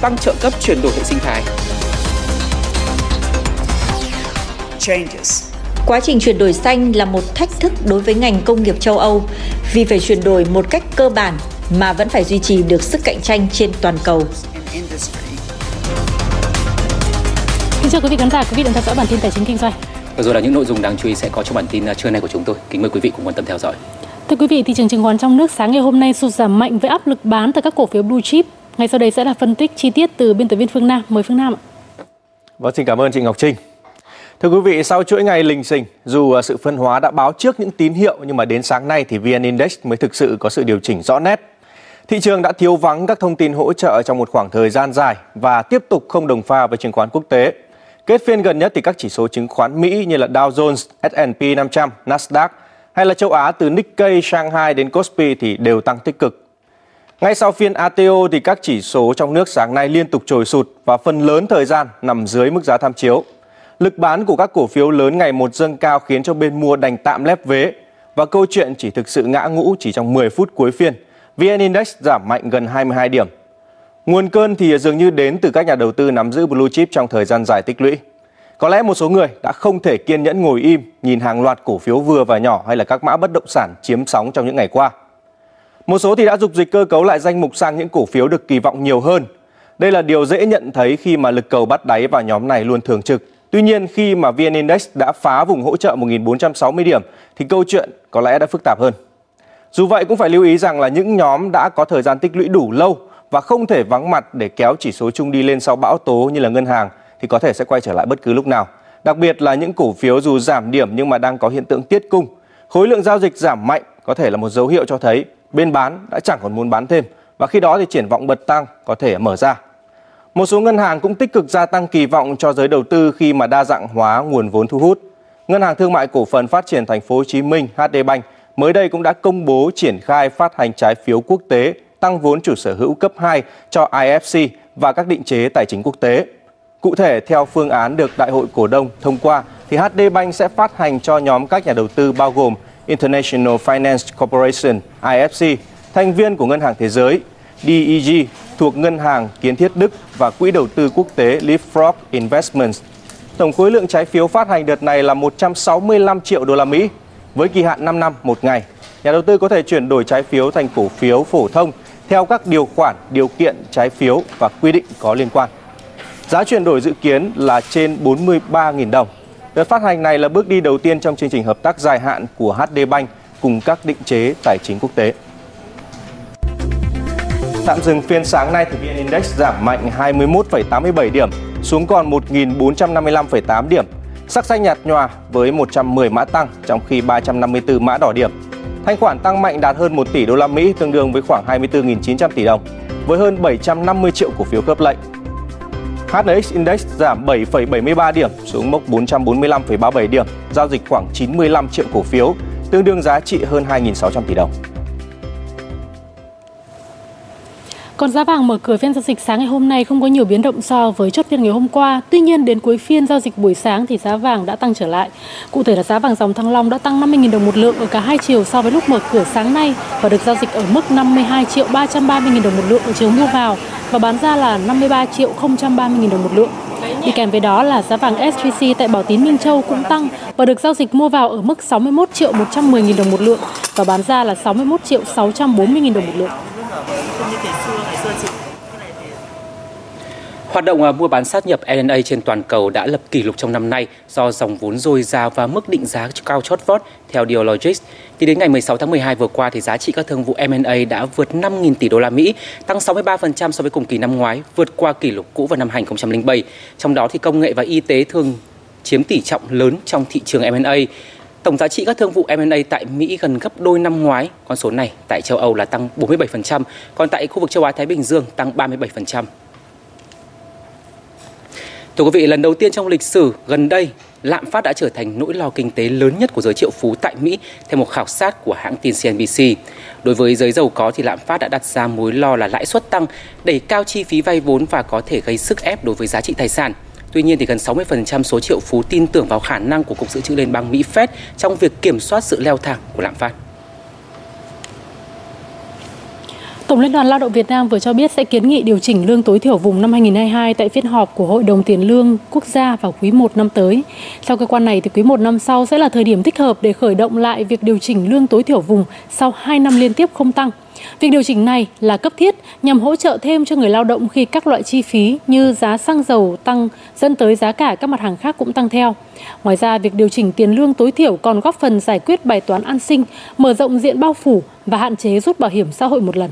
Tăng trợ cấp chuyển đổi hệ sinh thái. Changes. Quá trình chuyển đổi xanh là một thách thức đối với ngành công nghiệp châu Âu vì phải chuyển đổi một cách cơ bản mà vẫn phải duy trì được sức cạnh tranh trên toàn cầu. Kính chào quý vị khán giả, quý vị đang theo dõi bản tin tài chính kinh doanh. Vừa rồi là những nội dung đáng chú ý sẽ có trong bản tin trưa nay của chúng tôi. Kính mời quý vị cùng quan tâm theo dõi. Thưa quý vị, thị trường chứng khoán trong nước sáng ngày hôm nay sụt giảm mạnh với áp lực bán từ các cổ phiếu blue chip. Ngay sau đây sẽ là phân tích chi tiết từ biên tập viên Phương Nam. Mời Phương Nam ạ. Vâng, xin cảm ơn chị Ngọc Trinh. Thưa quý vị, sau chuỗi ngày lình xình, dù à, sự phân hóa đã báo trước những tín hiệu nhưng mà đến sáng nay thì VN Index mới thực sự có sự điều chỉnh rõ nét. Thị trường đã thiếu vắng các thông tin hỗ trợ trong một khoảng thời gian dài và tiếp tục không đồng pha với chứng khoán quốc tế. Kết phiên gần nhất thì các chỉ số chứng khoán Mỹ như là Dow Jones, S&P 500, Nasdaq hay là châu Á từ Nikkei, Shanghai đến Kospi thì đều tăng tích cực. Ngay sau phiên ATO thì các chỉ số trong nước sáng nay liên tục trồi sụt và phần lớn thời gian nằm dưới mức giá tham chiếu. Lực bán của các cổ phiếu lớn ngày một dâng cao khiến cho bên mua đành tạm lép vế và câu chuyện chỉ thực sự ngã ngũ chỉ trong 10 phút cuối phiên. VN Index giảm mạnh gần 22 điểm. Nguồn cơn thì dường như đến từ các nhà đầu tư nắm giữ blue chip trong thời gian dài tích lũy. Có lẽ một số người đã không thể kiên nhẫn ngồi im, nhìn hàng loạt cổ phiếu vừa và nhỏ hay là các mã bất động sản chiếm sóng trong những ngày qua. Một số thì đã dục dịch cơ cấu lại danh mục sang những cổ phiếu được kỳ vọng nhiều hơn. Đây là điều dễ nhận thấy khi mà lực cầu bắt đáy vào nhóm này luôn thường trực. Tuy nhiên, khi mà VN Index đã phá vùng hỗ trợ 1.460 điểm, thì câu chuyện có lẽ đã phức tạp hơn. Dù vậy, cũng phải lưu ý rằng là những nhóm đã có thời gian tích lũy đủ lâu và không thể vắng mặt để kéo chỉ số chung đi lên sau bão tố như là ngân hàng, thì có thể sẽ quay trở lại bất cứ lúc nào. Đặc biệt là những cổ phiếu dù giảm điểm nhưng mà đang có hiện tượng tiết cung. Khối lượng giao dịch giảm mạnh có thể là một dấu hiệu cho thấy bên bán đã chẳng còn muốn bán thêm và khi đó thì triển vọng bật tăng có thể mở ra. Một số ngân hàng cũng tích cực gia tăng kỳ vọng cho giới đầu tư khi mà đa dạng hóa nguồn vốn thu hút. Ngân hàng Thương mại Cổ phần Phát triển Thành phố Hồ Chí Minh HD Bank mới đây cũng đã công bố triển khai phát hành trái phiếu quốc tế tăng vốn chủ sở hữu cấp 2 cho IFC và các định chế tài chính quốc tế. Cụ thể, theo phương án được Đại hội cổ đông thông qua, thì HD Bank sẽ phát hành cho nhóm các nhà đầu tư bao gồm International Finance Corporation, IFC, thành viên của Ngân hàng Thế giới, DEG thuộc Ngân hàng Kiến thiết Đức và Quỹ đầu tư quốc tế Leapfrog Investments. Tổng khối lượng trái phiếu phát hành đợt này là 165 triệu đô la Mỹ với kỳ hạn 5 năm một ngày. Nhà đầu tư có thể chuyển đổi trái phiếu thành cổ phiếu phổ thông theo các điều khoản, điều kiện trái phiếu và quy định có liên quan. Giá chuyển đổi dự kiến là trên 43.000 đồng. Đợt phát hành này là bước đi đầu tiên trong chương trình hợp tác dài hạn của HD Bank cùng các định chế tài chính quốc tế. Tạm dừng phiên sáng nay thì VN Index giảm mạnh 21,87 điểm xuống còn 1.455,8 điểm. Sắc xanh nhạt nhòa với 110 mã tăng trong khi 354 mã đỏ điểm. Thanh khoản tăng mạnh đạt hơn 1 tỷ đô la Mỹ tương đương với khoảng 24.900 tỷ đồng với hơn 750 triệu cổ phiếu khớp lệnh. HNX Index giảm 7,73 điểm xuống mốc 445,37 điểm, giao dịch khoảng 95 triệu cổ phiếu, tương đương giá trị hơn 2.600 tỷ đồng. Còn giá vàng mở cửa phiên giao dịch sáng ngày hôm nay không có nhiều biến động so với chốt phiên ngày hôm qua. Tuy nhiên đến cuối phiên giao dịch buổi sáng thì giá vàng đã tăng trở lại. Cụ thể là giá vàng dòng Thăng Long đã tăng 50.000 đồng một lượng ở cả hai chiều so với lúc mở cửa sáng nay và được giao dịch ở mức 52 triệu 330.000 đồng một lượng ở chiều mua vào và bán ra là 53 triệu 030.000 đồng một lượng. Đi kèm với đó là giá vàng SJC tại Bảo Tín Minh Châu cũng tăng và được giao dịch mua vào ở mức 61 triệu 110.000 đồng một lượng và bán ra là 61 triệu 640.000 đồng một lượng. Hoạt động à, mua bán sát nhập M&A trên toàn cầu đã lập kỷ lục trong năm nay do dòng vốn dồi dào và mức định giá cao chót vót theo Dealogics. Thì đến ngày 16 tháng 12 vừa qua thì giá trị các thương vụ M&A đã vượt 5.000 tỷ đô la Mỹ, tăng 63% so với cùng kỳ năm ngoái, vượt qua kỷ lục cũ vào năm 2007. Trong đó thì công nghệ và y tế thường chiếm tỷ trọng lớn trong thị trường M&A. Tổng giá trị các thương vụ M&A tại Mỹ gần gấp đôi năm ngoái, con số này tại châu Âu là tăng 47%, còn tại khu vực châu Á Thái Bình Dương tăng 37%. Thưa quý vị, lần đầu tiên trong lịch sử gần đây, lạm phát đã trở thành nỗi lo kinh tế lớn nhất của giới triệu phú tại Mỹ theo một khảo sát của hãng tin CNBC. Đối với giới giàu có thì lạm phát đã đặt ra mối lo là lãi suất tăng, đẩy cao chi phí vay vốn và có thể gây sức ép đối với giá trị tài sản. Tuy nhiên thì gần 60% số triệu phú tin tưởng vào khả năng của Cục Dự trữ Liên bang Mỹ Fed trong việc kiểm soát sự leo thang của lạm phát. Tổng Liên đoàn Lao động Việt Nam vừa cho biết sẽ kiến nghị điều chỉnh lương tối thiểu vùng năm 2022 tại phiên họp của Hội đồng Tiền lương Quốc gia vào quý 1 năm tới. Theo cơ quan này thì quý 1 năm sau sẽ là thời điểm thích hợp để khởi động lại việc điều chỉnh lương tối thiểu vùng sau 2 năm liên tiếp không tăng. Việc điều chỉnh này là cấp thiết nhằm hỗ trợ thêm cho người lao động khi các loại chi phí như giá xăng dầu tăng dẫn tới giá cả các mặt hàng khác cũng tăng theo. Ngoài ra, việc điều chỉnh tiền lương tối thiểu còn góp phần giải quyết bài toán an sinh, mở rộng diện bao phủ và hạn chế rút bảo hiểm xã hội một lần.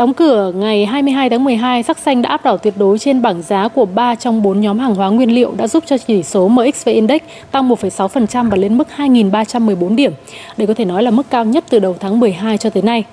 Đóng cửa ngày 22 tháng 12, sắc xanh đã áp đảo tuyệt đối trên bảng giá của 3 trong 4 nhóm hàng hóa nguyên liệu đã giúp cho chỉ số MXV Index tăng 1,6% và lên mức 2.314 điểm. Đây có thể nói là mức cao nhất từ đầu tháng 12 cho tới nay.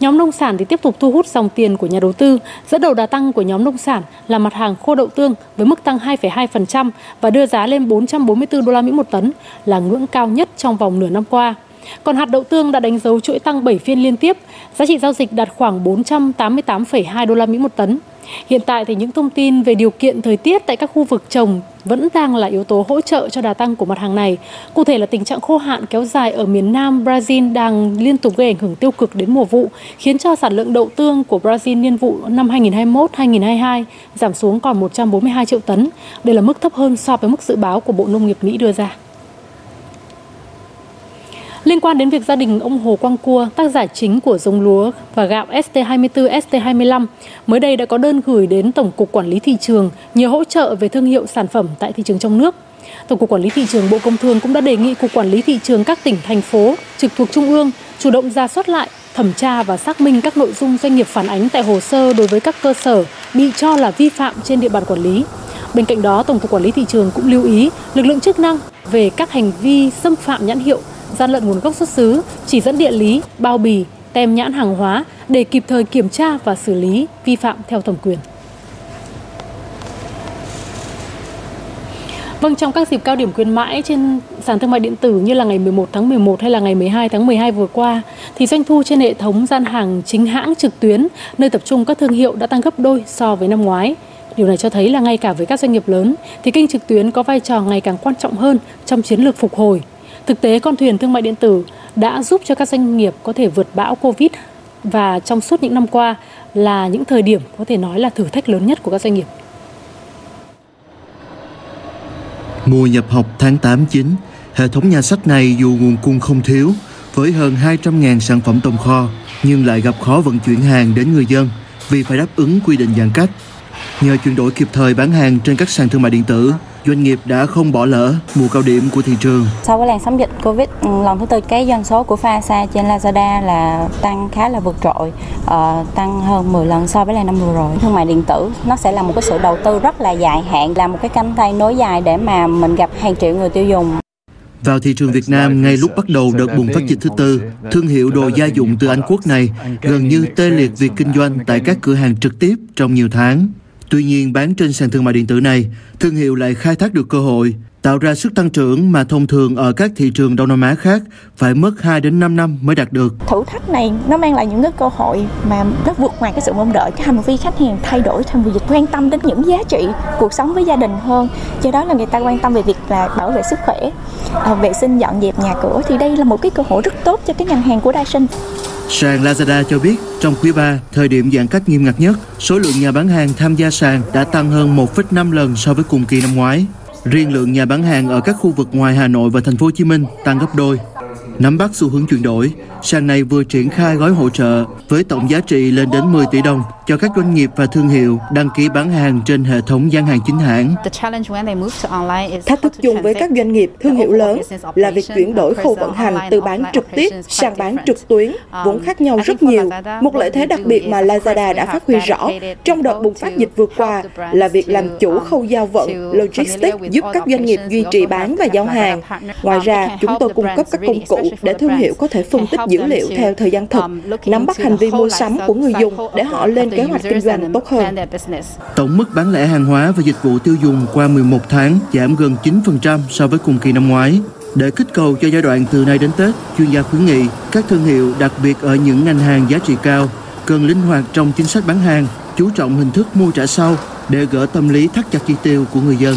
Nhóm nông sản thì tiếp tục thu hút dòng tiền của nhà đầu tư. Dẫn đầu đà tăng của nhóm nông sản là mặt hàng khô đậu tương với mức tăng 2,2% và đưa giá lên 444 đô la Mỹ một tấn, là ngưỡng cao nhất trong vòng nửa năm qua. Còn hạt đậu tương đã đánh dấu chuỗi tăng 7 phiên liên tiếp, giá trị giao dịch đạt khoảng 488,2 đô la Mỹ một tấn. Hiện tại thì những thông tin về điều kiện thời tiết tại các khu vực trồng vẫn đang là yếu tố hỗ trợ cho đà tăng của mặt hàng này. Cụ thể là tình trạng khô hạn kéo dài ở miền Nam Brazil đang liên tục gây ảnh hưởng tiêu cực đến mùa vụ, khiến cho sản lượng đậu tương của Brazil niên vụ năm 2021-2022 giảm xuống còn 142 triệu tấn. Đây là mức thấp hơn so với mức dự báo của Bộ Nông nghiệp Mỹ đưa ra. Liên quan đến việc gia đình ông Hồ Quang Cua, tác giả chính của giống lúa và gạo ST24, ST25, mới đây đã có đơn gửi đến Tổng cục Quản lý thị trường nhờ hỗ trợ về thương hiệu sản phẩm tại thị trường trong nước. Tổng cục Quản lý thị trường Bộ Công Thương cũng đã đề nghị Cục Quản lý thị trường các tỉnh thành phố trực thuộc trung ương chủ động ra soát lại, thẩm tra và xác minh các nội dung doanh nghiệp phản ánh tại hồ sơ đối với các cơ sở bị cho là vi phạm trên địa bàn quản lý. Bên cạnh đó, Tổng cục Quản lý thị trường cũng lưu ý lực lượng chức năng về các hành vi xâm phạm nhãn hiệu gian lận nguồn gốc xuất xứ, chỉ dẫn địa lý, bao bì, tem nhãn hàng hóa để kịp thời kiểm tra và xử lý vi phạm theo thẩm quyền. Vâng, trong các dịp cao điểm khuyến mãi trên sàn thương mại điện tử như là ngày 11 tháng 11 hay là ngày 12 tháng 12 vừa qua, thì doanh thu trên hệ thống gian hàng chính hãng trực tuyến, nơi tập trung các thương hiệu đã tăng gấp đôi so với năm ngoái. Điều này cho thấy là ngay cả với các doanh nghiệp lớn, thì kênh trực tuyến có vai trò ngày càng quan trọng hơn trong chiến lược phục hồi Thực tế, con thuyền thương mại điện tử đã giúp cho các doanh nghiệp có thể vượt bão Covid và trong suốt những năm qua là những thời điểm có thể nói là thử thách lớn nhất của các doanh nghiệp. Mùa nhập học tháng 8-9, hệ thống nhà sách này dù nguồn cung không thiếu, với hơn 200.000 sản phẩm tồn kho, nhưng lại gặp khó vận chuyển hàng đến người dân vì phải đáp ứng quy định giãn cách. Nhờ chuyển đổi kịp thời bán hàng trên các sàn thương mại điện tử, doanh nghiệp đã không bỏ lỡ mùa cao điểm của thị trường. Sau cái làn sóng dịch Covid ừ, lần thứ tư, cái doanh số của Fasa trên Lazada là tăng khá là vượt trội, uh, tăng hơn 10 lần so với là năm vừa rồi. Thương mại điện tử nó sẽ là một cái sự đầu tư rất là dài hạn, là một cái canh tay nối dài để mà mình gặp hàng triệu người tiêu dùng. Vào thị trường Việt Nam, ngay lúc bắt đầu đợt bùng phát dịch thứ tư, thương hiệu đồ gia dụng từ Anh Quốc này gần như tê liệt việc kinh doanh tại các cửa hàng trực tiếp trong nhiều tháng. Tuy nhiên, bán trên sàn thương mại điện tử này, thương hiệu lại khai thác được cơ hội, tạo ra sức tăng trưởng mà thông thường ở các thị trường Đông Nam Á khác phải mất 2 đến 5 năm mới đạt được. Thử thách này nó mang lại những cái cơ hội mà nó vượt ngoài cái sự mong đợi, cái hành vi khách hàng thay đổi thành việc quan tâm đến những giá trị cuộc sống với gia đình hơn. Do đó là người ta quan tâm về việc là bảo vệ sức khỏe, à, vệ sinh dọn dẹp nhà cửa thì đây là một cái cơ hội rất tốt cho cái ngành hàng của Dyson. Sàn Lazada cho biết trong quý 3, thời điểm giãn cách nghiêm ngặt nhất, số lượng nhà bán hàng tham gia sàn đã tăng hơn 1,5 lần so với cùng kỳ năm ngoái. Riêng lượng nhà bán hàng ở các khu vực ngoài Hà Nội và thành phố Hồ Chí Minh tăng gấp đôi. Nắm bắt xu hướng chuyển đổi, sàn này vừa triển khai gói hỗ trợ với tổng giá trị lên đến 10 tỷ đồng cho các doanh nghiệp và thương hiệu đăng ký bán hàng trên hệ thống gian hàng chính hãng. Thách thức chung với các doanh nghiệp thương hiệu lớn là việc chuyển đổi khâu vận hành từ bán trực tiếp sang bán trực tuyến vốn khác nhau rất nhiều. Một lợi thế đặc biệt mà Lazada đã phát huy rõ trong đợt bùng phát dịch vừa qua là việc làm chủ khâu giao vận, logistics giúp các doanh nghiệp duy trì bán và giao hàng. Ngoài ra, chúng tôi cung cấp các công cụ để thương hiệu có thể phân tích dữ liệu theo thời gian thực, nắm bắt hành vi mua sắm của người dùng để họ lên kế hoạch kinh doanh tốt hơn. Tổng mức bán lẻ hàng hóa và dịch vụ tiêu dùng qua 11 tháng giảm gần 9% so với cùng kỳ năm ngoái. Để kích cầu cho giai đoạn từ nay đến Tết, chuyên gia khuyến nghị các thương hiệu đặc biệt ở những ngành hàng giá trị cao cần linh hoạt trong chính sách bán hàng, chú trọng hình thức mua trả sau để gỡ tâm lý thắt chặt chi tiêu của người dân.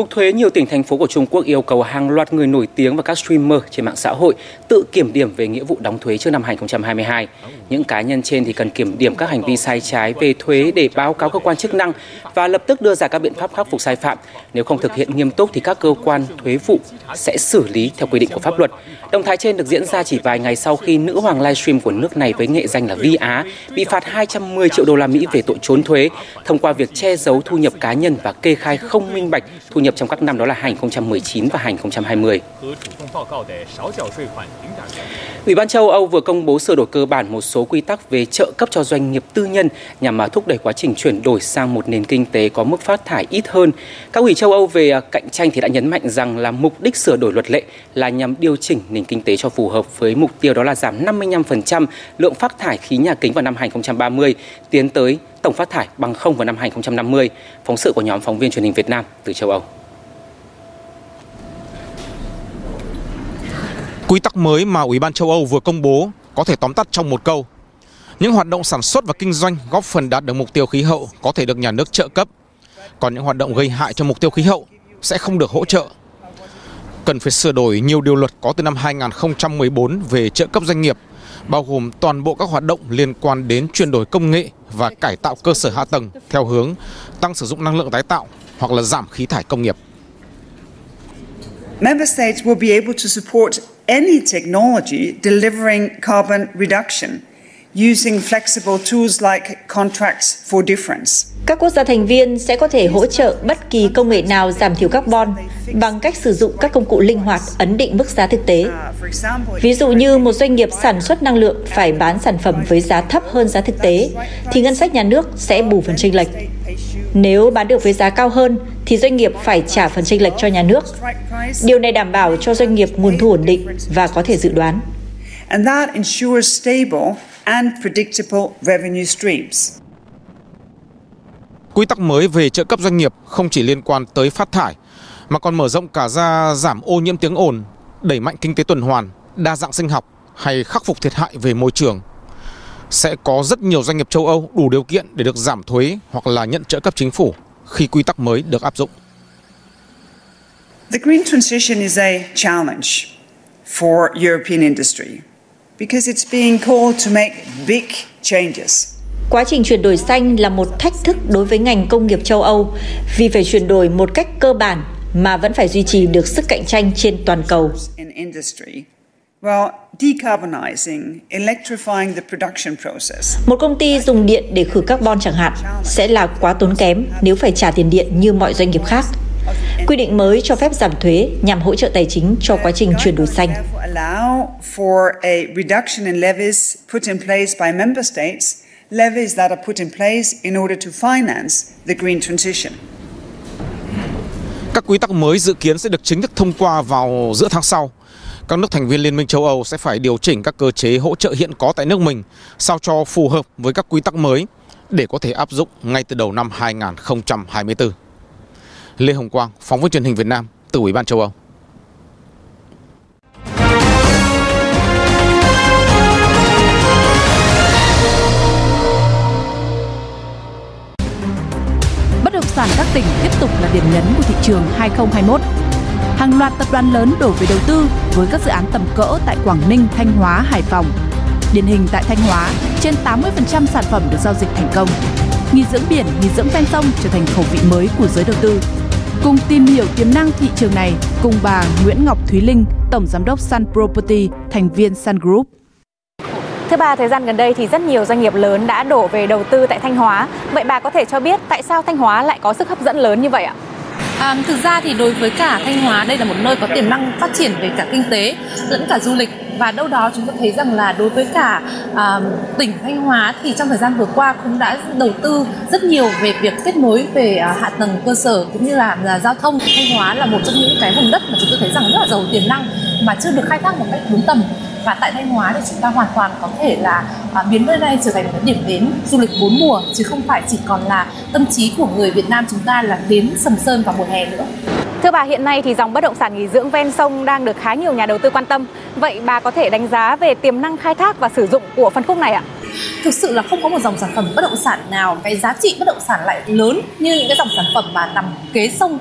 Cục thuế nhiều tỉnh, thành phố của Trung Quốc yêu cầu hàng loạt người nổi tiếng và các streamer trên mạng xã hội tự kiểm điểm về nghĩa vụ đóng thuế trước năm 2022. Những cá nhân trên thì cần kiểm điểm các hành vi sai trái về thuế để báo cáo cơ quan chức năng và lập tức đưa ra các biện pháp khắc phục sai phạm. Nếu không thực hiện nghiêm túc thì các cơ quan thuế vụ sẽ xử lý theo quy định của pháp luật. Động thái trên được diễn ra chỉ vài ngày sau khi nữ hoàng livestream của nước này với nghệ danh là Vi Á bị phạt 210 triệu đô la Mỹ về tội trốn thuế thông qua việc che giấu thu nhập cá nhân và kê khai không minh bạch thu nhập trong các năm đó là 2019 và 2020. Ủy ban châu Âu vừa công bố sửa đổi cơ bản một số quy tắc về trợ cấp cho doanh nghiệp tư nhân nhằm mà thúc đẩy quá trình chuyển đổi sang một nền kinh tế có mức phát thải ít hơn. Các ủy châu Âu về à, cạnh tranh thì đã nhấn mạnh rằng là mục đích sửa đổi luật lệ là nhằm điều chỉnh nền kinh tế cho phù hợp với mục tiêu đó là giảm 55% lượng phát thải khí nhà kính vào năm 2030, tiến tới tổng phát thải bằng không vào năm 2050. Phóng sự của nhóm phóng viên truyền hình Việt Nam từ châu Âu. Quy tắc mới mà Ủy ban châu Âu vừa công bố có thể tóm tắt trong một câu. Những hoạt động sản xuất và kinh doanh góp phần đạt được mục tiêu khí hậu có thể được nhà nước trợ cấp. Còn những hoạt động gây hại cho mục tiêu khí hậu sẽ không được hỗ trợ. Cần phải sửa đổi nhiều điều luật có từ năm 2014 về trợ cấp doanh nghiệp, bao gồm toàn bộ các hoạt động liên quan đến chuyển đổi công nghệ và cải tạo cơ sở hạ tầng theo hướng tăng sử dụng năng lượng tái tạo hoặc là giảm khí thải công nghiệp. Member states will be able to support any technology delivering carbon reduction using flexible tools like contracts for difference. Các quốc gia thành viên sẽ có thể hỗ trợ bất kỳ công nghệ nào giảm thiểu carbon bằng cách sử dụng các công cụ linh hoạt ấn định mức giá thực tế. Ví dụ như một doanh nghiệp sản xuất năng lượng phải bán sản phẩm với giá thấp hơn giá thực tế thì ngân sách nhà nước sẽ bù phần chênh lệch. Nếu bán được với giá cao hơn thì doanh nghiệp phải trả phần chênh lệch cho nhà nước. Điều này đảm bảo cho doanh nghiệp nguồn thu ổn định và có thể dự đoán. And that ensures stable and predictable revenue streams. Quy tắc mới về trợ cấp doanh nghiệp không chỉ liên quan tới phát thải mà còn mở rộng cả ra giảm ô nhiễm tiếng ồn, đẩy mạnh kinh tế tuần hoàn, đa dạng sinh học hay khắc phục thiệt hại về môi trường. Sẽ có rất nhiều doanh nghiệp châu Âu đủ điều kiện để được giảm thuế hoặc là nhận trợ cấp chính phủ khi quy tắc mới được áp dụng. The green transition is a challenge for European industry because it's being called to make big changes. Quá trình chuyển đổi xanh là một thách thức đối với ngành công nghiệp châu Âu vì phải chuyển đổi một cách cơ bản mà vẫn phải duy trì được sức cạnh tranh trên toàn cầu. Một công ty dùng điện để khử carbon chẳng hạn sẽ là quá tốn kém nếu phải trả tiền điện như mọi doanh nghiệp khác. Quy định mới cho phép giảm thuế nhằm hỗ trợ tài chính cho quá trình chuyển đổi xanh. levies that are put in place in order to finance the green transition. Các quy tắc mới dự kiến sẽ được chính thức thông qua vào giữa tháng sau. Các nước thành viên Liên minh châu Âu sẽ phải điều chỉnh các cơ chế hỗ trợ hiện có tại nước mình sao cho phù hợp với các quy tắc mới để có thể áp dụng ngay từ đầu năm 2024. Lê Hồng Quang, phóng viên truyền hình Việt Nam từ Ủy ban châu Âu. Bất động sản các tỉnh tiếp tục là điểm nhấn của thị trường 2021. Hàng loạt tập đoàn lớn đổ về đầu tư với các dự án tầm cỡ tại Quảng Ninh, Thanh Hóa, Hải Phòng. Điển hình tại Thanh Hóa, trên 80% sản phẩm được giao dịch thành công. Nghỉ dưỡng biển, nghỉ dưỡng ven sông trở thành khẩu vị mới của giới đầu tư. Cùng tìm hiểu tiềm năng thị trường này cùng bà Nguyễn Ngọc Thúy Linh, Tổng Giám đốc Sun Property, thành viên Sun Group. Thứ ba, thời gian gần đây thì rất nhiều doanh nghiệp lớn đã đổ về đầu tư tại Thanh Hóa. Vậy bà có thể cho biết tại sao Thanh Hóa lại có sức hấp dẫn lớn như vậy ạ? À, thực ra thì đối với cả Thanh Hóa đây là một nơi có tiềm năng phát triển về cả kinh tế lẫn cả du lịch và đâu đó chúng ta thấy rằng là đối với cả à, tỉnh Thanh Hóa thì trong thời gian vừa qua cũng đã đầu tư rất nhiều về việc kết nối về à, hạ tầng cơ sở cũng như là, là giao thông. Thanh Hóa là một trong những cái vùng đất mà chúng tôi thấy rằng rất là giàu tiềm năng mà chưa được khai thác một cách đúng tầm và tại Thanh Hóa thì chúng ta hoàn toàn có thể là à, biến nơi này trở thành một điểm đến du lịch bốn mùa chứ không phải chỉ còn là tâm trí của người Việt Nam chúng ta là đến Sầm Sơn vào mùa hè nữa. Thưa bà, hiện nay thì dòng bất động sản nghỉ dưỡng ven sông đang được khá nhiều nhà đầu tư quan tâm. Vậy bà có thể đánh giá về tiềm năng khai thác và sử dụng của phân khúc này ạ? Thực sự là không có một dòng sản phẩm bất động sản nào cái giá trị bất động sản lại lớn như những cái dòng sản phẩm mà nằm kế sông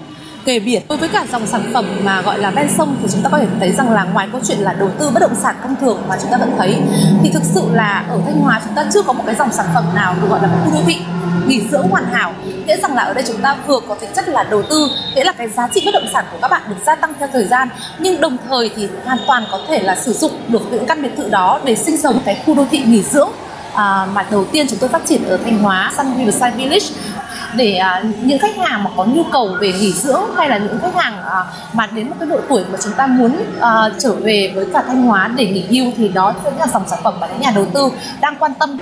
kề biển. Đối với cả dòng sản phẩm mà gọi là ven sông thì chúng ta có thể thấy rằng là ngoài câu chuyện là đầu tư bất động sản thông thường mà chúng ta vẫn thấy thì thực sự là ở Thanh Hóa chúng ta chưa có một cái dòng sản phẩm nào được gọi là khu đô thị nghỉ dưỡng hoàn hảo nghĩa rằng là ở đây chúng ta vừa có tính chất là đầu tư nghĩa là cái giá trị bất động sản của các bạn được gia tăng theo thời gian nhưng đồng thời thì hoàn toàn có thể là sử dụng được những căn biệt thự đó để sinh sống cái khu đô thị nghỉ dưỡng à, mà đầu tiên chúng tôi phát triển ở Thanh Hóa Sun Riverside Village để à, những khách hàng mà có nhu cầu về nghỉ dưỡng hay là những khách hàng à, mà đến một cái độ tuổi mà chúng ta muốn à, trở về với cả Thanh Hóa để nghỉ hưu thì đó sẽ là dòng sản phẩm mà những nhà đầu tư đang quan tâm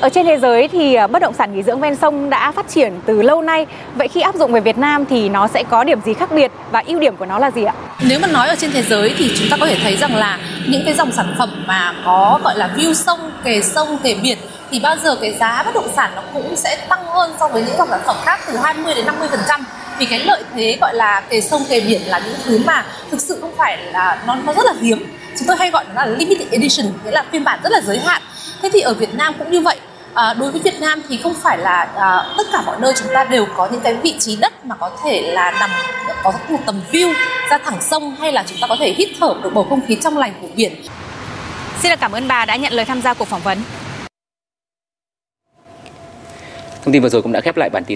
ở trên thế giới thì à, bất động sản nghỉ dưỡng ven sông đã phát triển từ lâu nay. Vậy khi áp dụng về Việt Nam thì nó sẽ có điểm gì khác biệt và ưu điểm của nó là gì ạ? Nếu mà nói ở trên thế giới thì chúng ta có thể thấy rằng là những cái dòng sản phẩm mà có gọi là view sông, kề sông, kề biển thì bao giờ cái giá bất động sản nó cũng sẽ tăng hơn so với những dòng sản phẩm khác từ 20 đến 50 phần trăm vì cái lợi thế gọi là kề sông kề biển là những thứ mà thực sự không phải là nó nó rất là hiếm chúng tôi hay gọi nó là limited edition nghĩa là phiên bản rất là giới hạn thế thì ở Việt Nam cũng như vậy à, đối với Việt Nam thì không phải là à, tất cả mọi nơi chúng ta đều có những cái vị trí đất mà có thể là nằm có một tầm view ra thẳng sông hay là chúng ta có thể hít thở được bầu không khí trong lành của biển. Xin được cảm ơn bà đã nhận lời tham gia cuộc phỏng vấn. Thông tin vừa rồi cũng đã khép lại bản tin